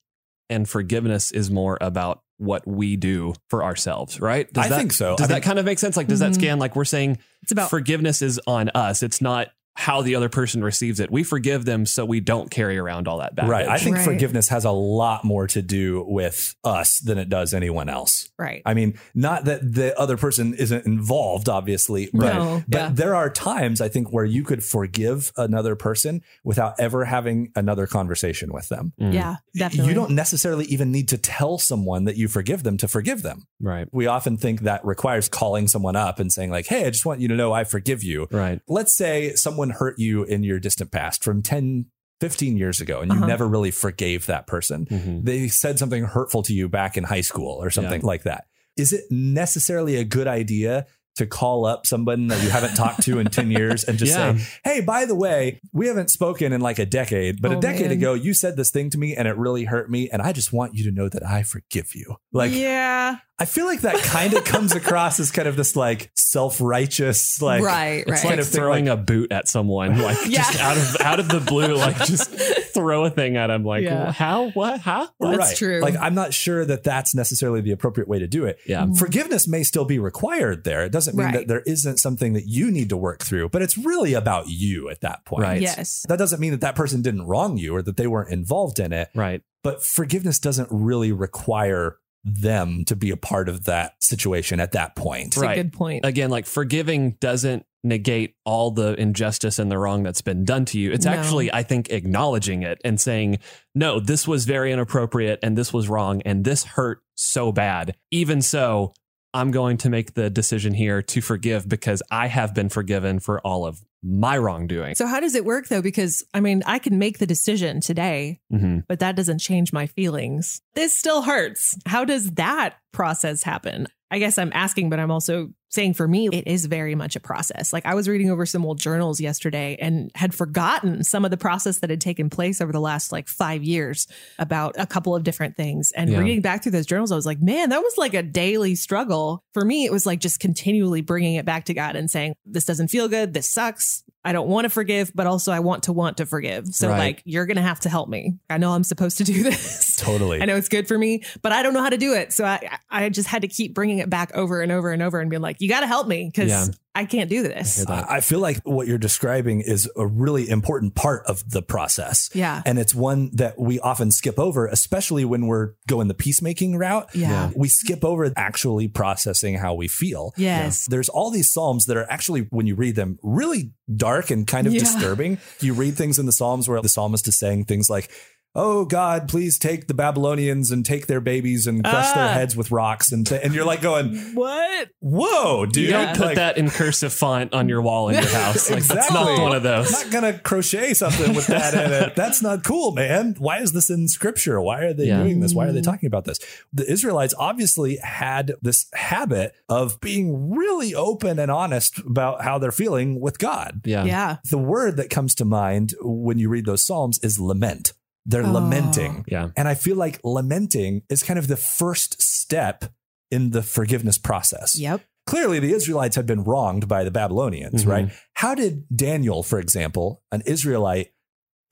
and forgiveness is more about what we do for ourselves, right? Does I that, think so. Does I that think- kind of make sense? Like, does Mhm. that scan like we're saying it's about forgiveness is on us. It's not how the other person receives it. We forgive them so we don't carry around all that baggage. Right. I think Right. forgiveness has a lot more to do with us than it does anyone else. right. I mean, not that the other person isn't involved, obviously, but, No, but yeah. there are times I think where you could forgive another person without ever having another conversation with them. Mm, yeah, definitely. You don't necessarily even need to tell someone that you forgive them to forgive them. Right. We often think that requires calling someone up and saying, like, hey, I just want you to know I forgive you. Right. Let's say someone hurt you in your distant past from 10 15 years ago and you Uh-huh. never really forgave that person. Mhm. They said something hurtful to you back in high school or something like that. Is it necessarily a good idea to call up someone that you haven't talked to in 10 years and just Yeah. say, Hey, by the way, we haven't spoken in like a decade, but Oh, a decade man. ago, you said this thing to me and it really hurt me. And I just want you to know that I forgive you. Like, yeah, I feel like that kind of comes across as kind of this like self righteous, like, right, It's right. like kind of throwing like- a boot at someone, like Yeah. just out of out of the blue, like just throw a thing at him, like Yeah. how, what, huh? What? That's true. Like, I'm not sure that that's necessarily the appropriate way to do it. Yeah, mm. Forgiveness may still be required there. It doesn't mean Right. that there isn't something that you need to work through, but it's really about you at that point. Right. yes. That doesn't mean that that person didn't wrong you or that they weren't involved in it, right. but forgiveness doesn't really require them to be a part of that situation at that point. It's Right. a good point. Again, like forgiving doesn't negate all the injustice and the wrong that's been done to you. It's No. actually, I think, acknowledging it and saying, no, this was very inappropriate and this was wrong and this hurt so bad. Even so, I'm going to make the decision here to forgive because I have been forgiven for all of my wrongdoing. So how does it work though? Because I mean, I can make the decision today, Mhm. but that doesn't change my feelings. This still hurts. How does that process happen? I guess I'm asking, but I'm also saying for me, it is very much a process. Like I was reading over some old journals yesterday and had forgotten some of the process that had taken place over the last like five years about a couple of different things. And Yeah. reading back through those journals, I was like, man, that was like a daily struggle. For me, it was like just continually bringing it back to God and saying, this doesn't feel good. This sucks. I don't want to forgive, but also I want to want to forgive. So Right. like, you're going to have to help me. I know I'm supposed to do this. Totally. I know it's good for me, but I don't know how to do it. So I, I just had to keep bringing it back over and over and over and being like, you got to help me because Yeah. I can't do this. I I feel like what you're describing is a really important part of the process. Yeah. And it's one that we often skip over, especially when we're going the peacemaking route. Yeah. We skip over actually processing how we feel. Yes. There's all these Psalms that are actually, when you read them, really dark and kind of Yeah. disturbing. You read things in the Psalms where the psalmist is saying things like, Oh God, please take the Babylonians and take their babies and crush their Ah. heads with rocks. And, th- and you're like going, What? whoa, dude. You don't put Like, that in cursive font on your wall in your house. Like that's Exactly. not one of those. I'm those. not gonna crochet something with that in it. That's not cool, man. Why is this in scripture? Why are they Yeah. doing this? Why are they talking about this? The Israelites obviously had this habit of being really open and honest about how they're feeling with God. Yeah. Yeah. The word that comes to mind when you read those Psalms is lament. They're Oh. lamenting. Yeah. And I feel like lamenting is kind of the first step in the forgiveness process Yep. clearly the Israelites had been wronged by the Babylonians, Mhm. right? How did Daniel, for example, an Israelite,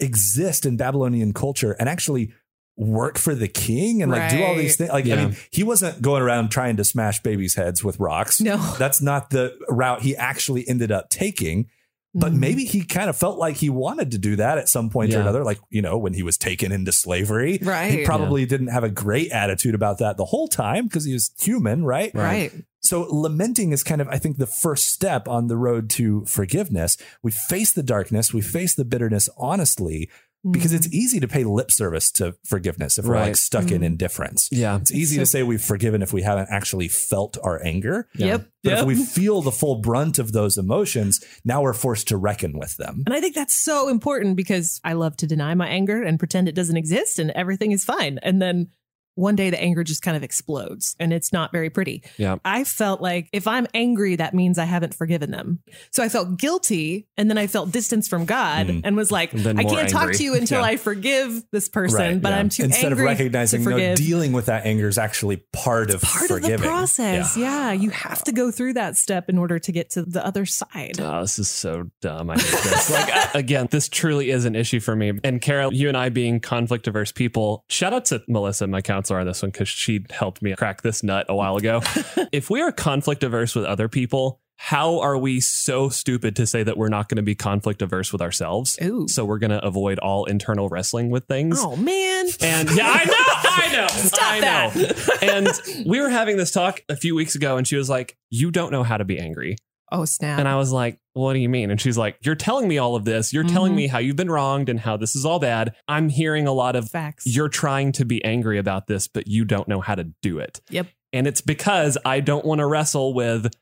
exist in Babylonian culture and actually work for the king and like do all these things? Like, I mean, he wasn't going around trying to smash babies' heads with rocks. No. That's not the route he actually ended up taking. But Mhm. maybe he kind of felt like he wanted to do that at some point or another, like, you know, when he was taken into slavery. Right. he Right. probably didn't have a great attitude about that the whole time because he was human, right? Right. So lamenting is kind of, I think, the first step on the road to forgiveness. We face the darkness, we face the bitterness honestly, because Mm-hmm. it's easy to pay lip service to forgiveness if we're Right. like stuck in Mhm. indifference. Yeah. It's easy So- to say we've forgiven if we haven't actually felt our anger. Yep. But Yep. if we feel the full brunt of those emotions, now we're forced to reckon with them. And I think that's so important because I love to deny my anger and pretend it doesn't exist and everything is fine. And then one day the anger just kind of explodes and it's not very pretty. Yeah. I felt like if I'm angry, that means I haven't forgiven them. So I felt guilty and then I felt distance from God Mm. and was like, then I can't talk to you until Yeah. I forgive this person, Right, but yeah. I'm too angry. Instead of recognizing to no, dealing with that anger is actually part of Part forgiving. of the process. Yeah. Yeah. You have to go through that step in order to get to the other side. Oh, this is so dumb. I hate this. like, again, this truly is an issue for me. And Kara, you and I being conflict averse people, shout out to Melissa, my counselor on this one, because she helped me crack this nut a while ago. if we are conflict averse with other people, how are we so stupid to say that we're not going to be conflict averse with ourselves? Ooh. So we're going to avoid all internal wrestling with things. Oh, man. And yeah, I know, I know, Stop I know. and we were having this talk a few weeks ago, and she was like, "You don't know how to be angry." Oh, snap. And I was like, What do you mean? And she's like, You're telling me all of this. You're telling Mhm. me how you've been wronged and how this is all bad. I'm hearing a lot of Facts. you're trying to be angry about this, but you don't know how to do it. Yep. And it's because I don't want to wrestle with,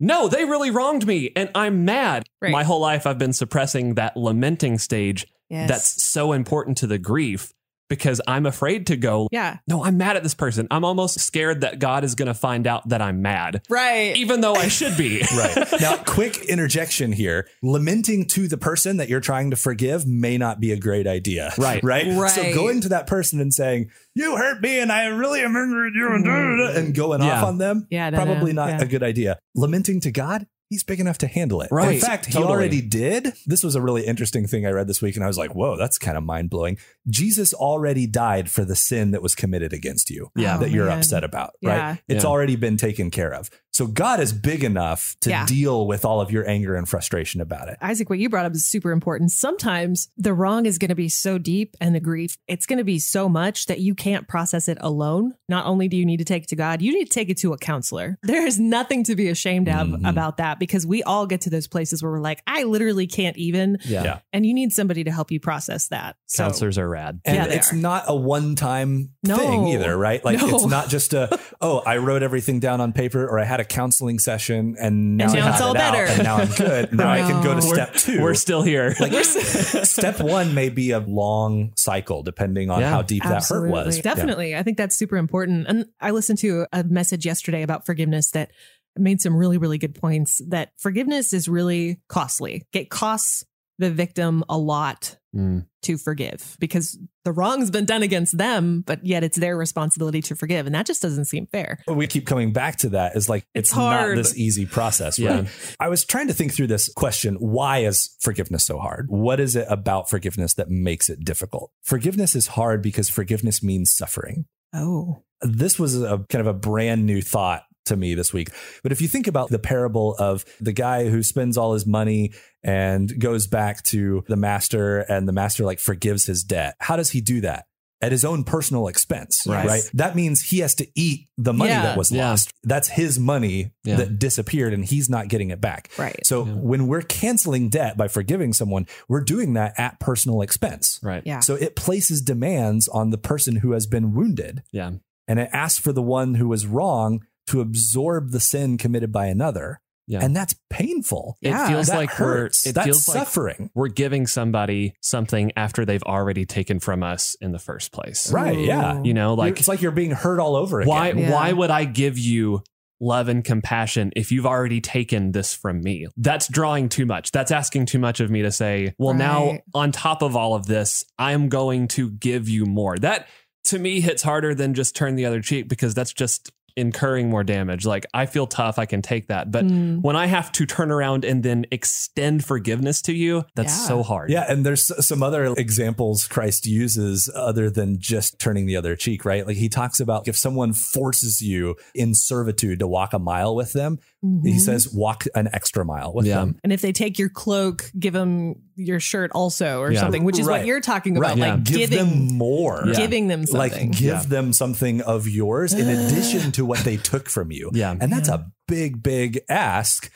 no, they really wronged me and I'm mad. Right. My whole life, I've been suppressing that lamenting stage Yes. that's so important to the grief because I'm afraid to go, yeah. no, I'm mad at this person. I'm almost scared that God is going to find out that I'm mad, Right. even though I should be. Right. Now, quick interjection here. Lamenting to the person that you're trying to forgive may not be a great idea. Right. Right. Right. So going to that person and saying, you hurt me and I really remember you and, da, da, da," and going Yeah. off on them, yeah, probably no, not yeah. a good idea. Lamenting to God, he's big enough to handle it. Right. In Right. fact, he already did. This was a really interesting thing I read this week and I was like, whoa, that's kind of mind blowing. Jesus already died for the sin that was committed against you Yeah. Oh, that you're Oh, man. upset about, Yeah. right? It's Yeah. already been taken care of. So God is big enough to Yeah. deal with all of your anger and frustration about it. Isaac, what you brought up is super important. Sometimes the wrong is going to be so deep and the grief, it's going to be so much that you can't process it alone. Not only do you need to take it to God, you need to take it to a counselor. There is nothing to be ashamed of Mhm. about that because we all get to those places where we're like, I literally can't even. Yeah. Yeah. And you need somebody to help you process that. So, Counselors are rad. And Yeah, it's are. not a one time No. thing either, right? Like No. it's not just a, oh, I wrote everything down on paper or I had a counseling session and now, And I now got it's all it out, better. and now I'm good. Now I can go to No. step two. We're still here. like step one may be a long cycle depending on Yeah. how deep Absolutely. that hurt was. Yeah. Definitely. I think that's super important. And I listened to a message yesterday about forgiveness that made some really, really good points that forgiveness is really costly. It costs the victim a lot Mm. to forgive because the wrong's been done against them, but yet it's their responsibility to forgive. And that just doesn't seem fair. But we keep coming back to that is like it's, It's hard. not this easy process, Yeah. right? I was trying to think through this question. Why is forgiveness so hard? What is it about forgiveness that makes it difficult? Forgiveness is hard because forgiveness means suffering. Oh. This was a kind of a brand new thought to me this week. But if you think about the parable of the guy who spends all his money and goes back to the master and the master like forgives his debt, how does he do that? At his own personal expense, Yes. right? That means he has to eat the money Yeah. that was Yeah. lost. That's his money Yeah. that disappeared and he's not getting it back. Right. So Yeah. when we're canceling debt by forgiving someone, we're doing that at personal expense. Right. Yeah. So it places demands on the person who has been wounded Yeah. and it asks for the one who was wrong to absorb the sin committed by another. Yeah. And that's painful. Yeah. it feels that like hurts. we're it that's feels like suffering. we're giving somebody something after they've already taken from us in the first place. Right. Yeah. You know, Like like it's like you're being hurt all over again. why Yeah. why would I give you love and compassion if you've already taken this from me? That's drawing too much. That's asking too much of me to say, well, now on top of all of this, I'm going to give you more. That to me hits harder than just turn the other cheek because that's just incurring more damage. Like I feel tough, I can take that. But Mm. when I have to turn around and then extend forgiveness to you, that's Yeah. so hard. Yeah, and there's some other examples Christ uses other than just turning the other cheek, right? Like he talks about if someone forces you in servitude to walk a mile with them, he Mhm. says walk an extra mile with Yeah. them. And if they take your cloak, give them your shirt also or Yeah. something, which is Right. what you're talking about. Right. Yeah. Like Give giving them more. Yeah. giving them something. Like give Yeah. them something of yours in addition to what they took from you. Yeah. And that's Yeah. a big, big ask.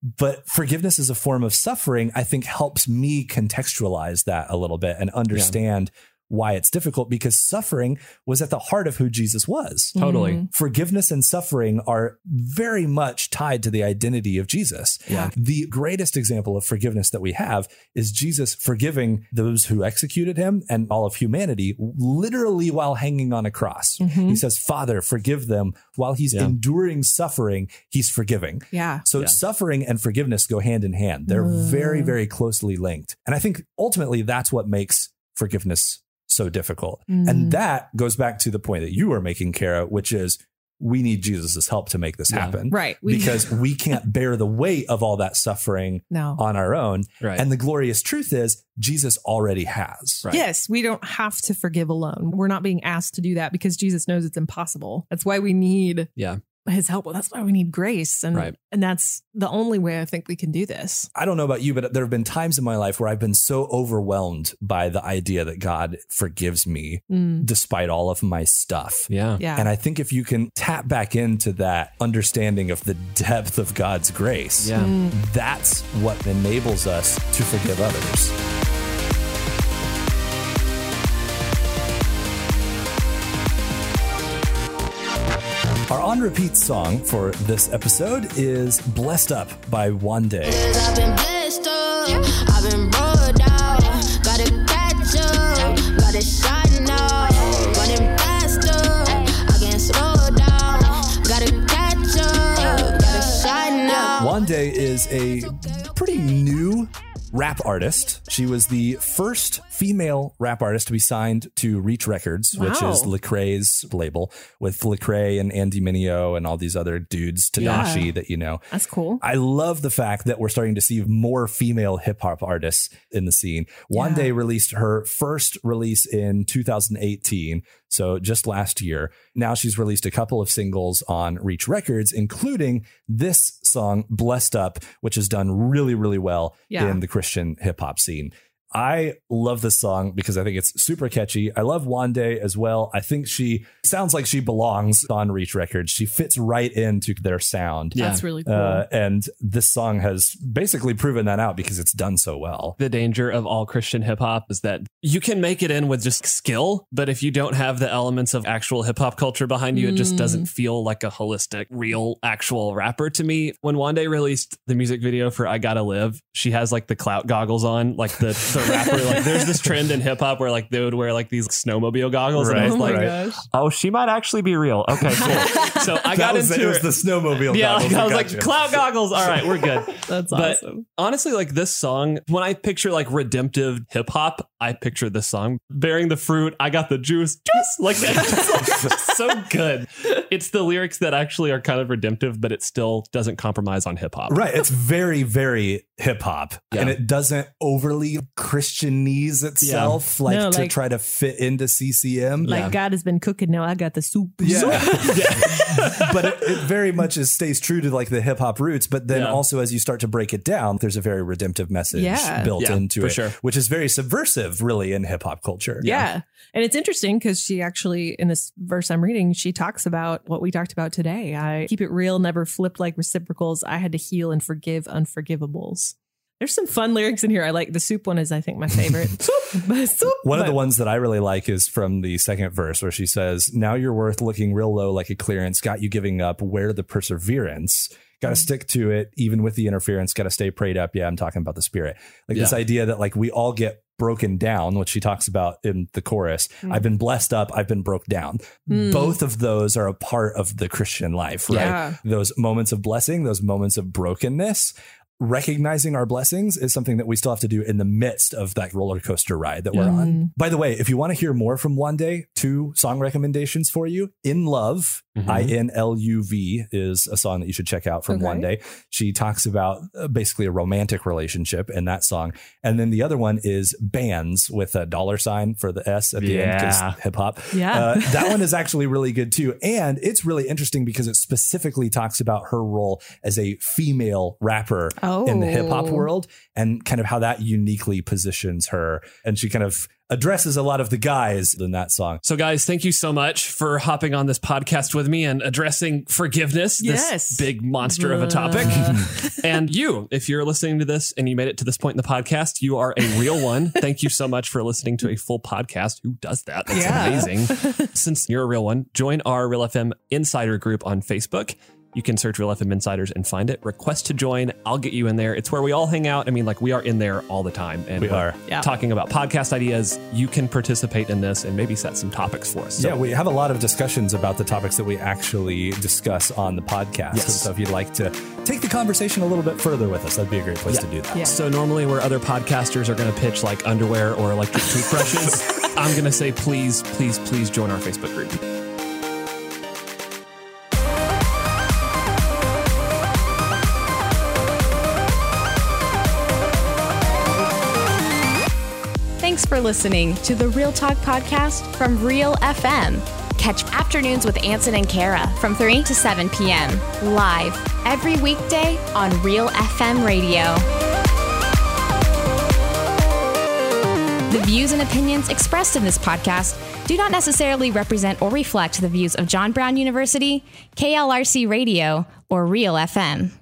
But forgiveness is a form of suffering, I think helps me contextualize that a little bit and understand why it's difficult because suffering was at the heart of who Jesus was. Totally. Mhm. Forgiveness and suffering are very much tied to the identity of Jesus. Yeah. The greatest example of forgiveness that we have is Jesus forgiving those who executed him and all of humanity, literally while hanging on a cross. Mhm. He says, Father, forgive them. While he's Yeah. enduring suffering, he's forgiving. Yeah. So Yeah. suffering and forgiveness go hand in hand. They're Mm. very, very closely linked. And I think ultimately that's what makes forgiveness so difficult. Mm. And that goes back to the point that you were making, Kara, which is we need Jesus' help to make this Yeah. happen. Right. We- because we can't bear the weight of all that suffering No. on our own. Right. And the glorious truth is Jesus already has. Right. Yes, we don't have to forgive alone. We're not being asked to do that because Jesus knows it's impossible. That's why we need Yeah. His help. Well, that's why we need grace. And Right. and that's the only way I think we can do this. I don't know about you, but there have been times in my life where I've been so overwhelmed by the idea that God forgives me Mm, despite all of my stuff. Yeah. yeah. And I think if you can tap back into that understanding of the depth of God's grace, Yeah. Mm, that's what enables us to forgive others. Our on repeat song for this episode is Blessed Up by Wande. One Day is a pretty new rap artist. She was the first female rap artist to be signed to Reach Records, which is Lecrae's label, with Lecrae and Andy Mineo and all these other dudes, Tadashi, Yeah. that you know. That's cool. I love the fact that we're starting to see more female hip hop artists in the scene. One Yeah. Day released her first release in 2018, so just last year. Now she's released a couple of singles on Reach Records, including this song, Blessed Up, which has done really, really well Yeah. in the Christian hip hop scene. I love this song because I think it's super catchy. I love Wande as well. I think she sounds like she belongs on Reach Records. She fits right into their sound. Yeah. That's really cool. Uh, and this song has basically proven that out because it's done so well. the danger of all Christian hip hop is that you can make it in with just skill, but if you don't have the elements of actual hip hop culture behind you, it just Mm. doesn't feel like a holistic, real, actual rapper to me. When Wande released the music video for I Gotta Live, she has like the clout goggles on, like the, the rapper. Like there's this trend in hip hop where like they would wear like these snowmobile goggles. And I was oh my like, right. gosh. oh, she might actually be real. Okay, cool. so I That got was, into it was the snowmobile. yeah, goggles like, I was like, you. clout goggles. All right, we're good. That's But- awesome. honestly, like this song, when I picture like redemptive hip hop, I picture this song bearing the fruit. I got the juice, juice. Like it's like, so good. It's the lyrics that actually are kind of redemptive, but it still doesn't compromise on hip hop. Right. It's very, very hip hop. Yeah. And it doesn't overly Christianese itself, like No, to like- try to fit into CCM. Like Yeah. God has been cooking. Now I got the soup. Yeah. Yeah. but it, it very much is stays true to like the hip hop roots. But then Yeah. also as you start to break it down, there's a very redemptive message Yeah. built Yeah, into for it, sure. which is very subversive, really, in hip hop culture. Yeah. And it's interesting because she actually, in this verse I'm reading, she talks about what we talked about today. I keep it real, never flip like reciprocals. I had to heal and forgive unforgivables. There's some fun lyrics in here. I like the soup one is I think my favorite. soup. soup. One of the ones that I really like is from the second verse where she says, Now you're worth looking real low like a clearance, got you giving up. Where the perseverance? Got to stick to it, even with the interference. Got to stay prayed up. Yeah, I'm talking about the spirit. Like this idea that like we all get broken down, which she talks about in the chorus. Mm. I've been blessed up. I've been broke down. Mm. Both of those are a part of the Christian life, right? Yeah. Those moments of blessing, those moments of brokenness. Recognizing our blessings is something that we still have to do in the midst of that roller coaster ride that we're Mm. on. By the way, if you want to hear more from Wande, two song recommendations for you. In Love, Mhm. I N L U V, is a song that you should check out from Okay. Wande. She talks about uh, basically a romantic relationship in that song. And then the other one is Bands with a dollar sign for the S at the end Yeah. because hip hop. Yeah. Uh, that one is actually really good too. And it's really interesting because it specifically talks about her role as a female rapper in the hip hop Oh. world and kind of how that uniquely positions her. And she kind of addresses a lot of the guys in that song. So, guys, thank you so much for hopping on this podcast with me and addressing forgiveness, Yes. this big monster of a topic. and you, if you're listening to this and you made it to this point in the podcast, you are a real one. Thank you so much for listening to a full podcast. Who does that? That's Yeah. amazing. Since you're a real one, join our Real FM Insider group on Facebook. You can search Real FM Insiders and find it. Request to join. I'll get you in there. It's where we all hang out. I mean, like we are in there all the time, and We we're. Yeah. talking about podcast ideas. You can participate in this and maybe set some topics for us. So yeah, we have a lot of discussions about the topics that we actually discuss on the podcast. Yes. So if you'd like to take the conversation a little bit further with us, that'd be a great place Yeah. to do that. Yeah. So normally, where other podcasters are going to pitch like underwear or electric toothbrushes, I'm going to say, please, please, please join our Facebook group. For listening to the Real Talk podcast from Real FM. Catch afternoons with Ansen and Kara from 3 to 7 p.m. live every weekday on Real FM radio. The views and opinions expressed in this podcast do not necessarily represent or reflect the views of John Brown University, KLRC Radio, or Real FM.